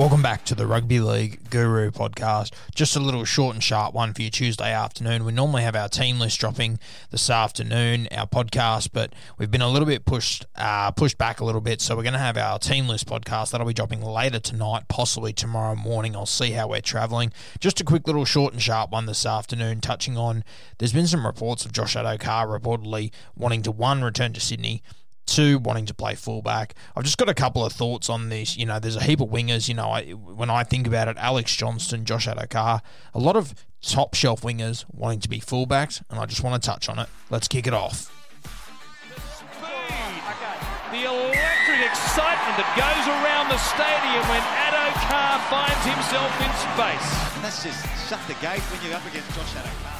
Welcome back to the Rugby League Guru podcast. Just a little short and sharp one for you Tuesday afternoon. We normally have our team list dropping this afternoon, our podcast, but we've been a little bit pushed uh, pushed back a little bit. So we're going to have our team list podcast that'll be dropping later tonight, possibly tomorrow morning. I'll see how we're travelling. Just a quick little short and sharp one this afternoon, touching on. There's been some reports of Josh Addo-Carr reportedly wanting to one return to Sydney two wanting to play fullback. I've just got a couple of thoughts on this. You know, there's a heap of wingers. You know, I, when I think about it, Alex Johnston, Josh Addo-Carr, a lot of top shelf wingers wanting to be fullbacks, and I just want to touch on it. Let's kick it off. The electric excitement that goes around the stadium when Addo-Carr finds himself in space. And that's just shut the gate when you're up against Josh Addo-Carr.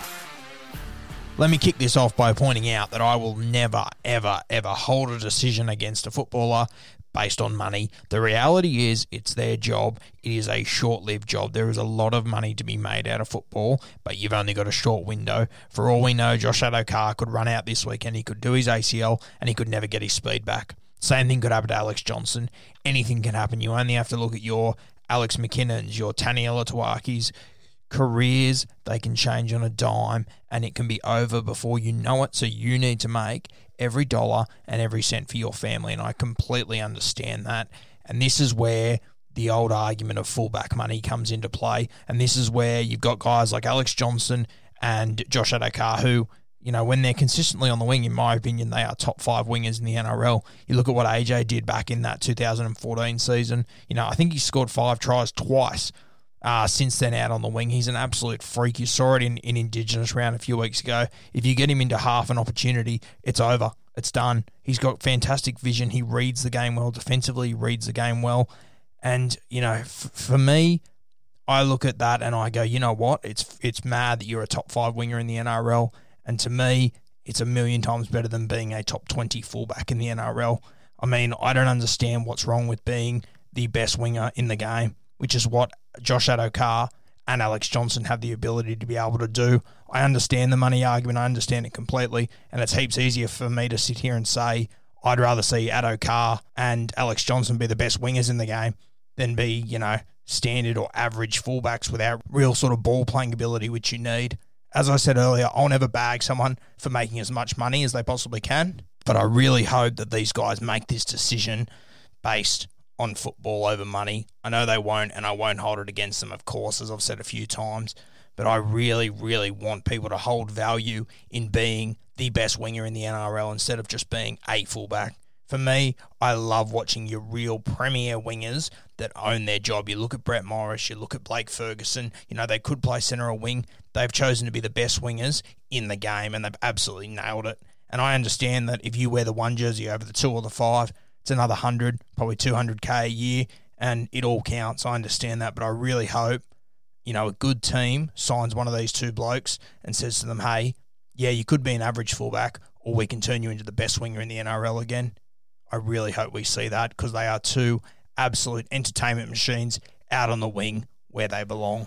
Let me kick this off by pointing out that I will never, ever, ever hold a decision against a footballer based on money. The reality is, it's their job. It is a short lived job. There is a lot of money to be made out of football, but you've only got a short window. For all we know, Josh Addo-Carr could run out this weekend. He could do his ACL and he could never get his speed back. Same thing could happen to Alex Johnston. Anything can happen. You only have to look at your Alex McKinnon's, your Taniela Tuiakis, careers they can change on a dime and it can be over before you know it so you need to make every dollar and every cent for your family and I completely understand that and this is where the old argument of fullback money comes into play and this is where you've got guys like Alex Johnston and Josh Addo-Carr who you know, when they're consistently on the wing, in my opinion, they are top five wingers in the NRL. You look at what AJ did back in that 2014 season. You know, I think he scored five tries twice uh, since then out on the wing. He's an absolute freak. You saw it in, in Indigenous round a few weeks ago. If you get him into half an opportunity, it's over. It's done. He's got fantastic vision. He reads the game well defensively. He reads the game well. And, you know, f- for me, I look at that and I go, you know what? It's it's mad that you're a top five winger in the NRL. And to me, it's a million times better than being a top 20 fullback in the NRL. I mean, I don't understand what's wrong with being the best winger in the game, which is what Josh Addo-Carr and Alex Johnston have the ability to be able to do. I understand the money argument, I understand it completely, and it's heaps easier for me to sit here and say I'd rather see Addo-Carr and Alex Johnston be the best wingers in the game than be, you know, standard or average fullbacks without real sort of ball playing ability, which you need. As I said earlier, I'll never bag someone for making as much money as they possibly can, but I really hope that these guys make this decision based on football over money. I know they won't, and I won't hold it against them, of course, as I've said a few times, but I really, really want people to hold value in being the best winger in the NRL instead of just being a fullback. For me, I love watching your real premier wingers that own their job. You look at Brett Morris, you look at Blake Ferguson, you know, they could play centre or wing. They've chosen to be the best wingers in the game and they've absolutely nailed it. And I understand that if you wear the one jersey over the two or the five, it's another 100, probably 200K a year, and it all counts. I understand that, but I really hope, you know, a good team signs one of these two blokes and says to them, hey, yeah, you could be an average fullback, or we can turn you into the best winger in the NRL again. I really hope we see that because they are two absolute entertainment machines out on the wing where they belong.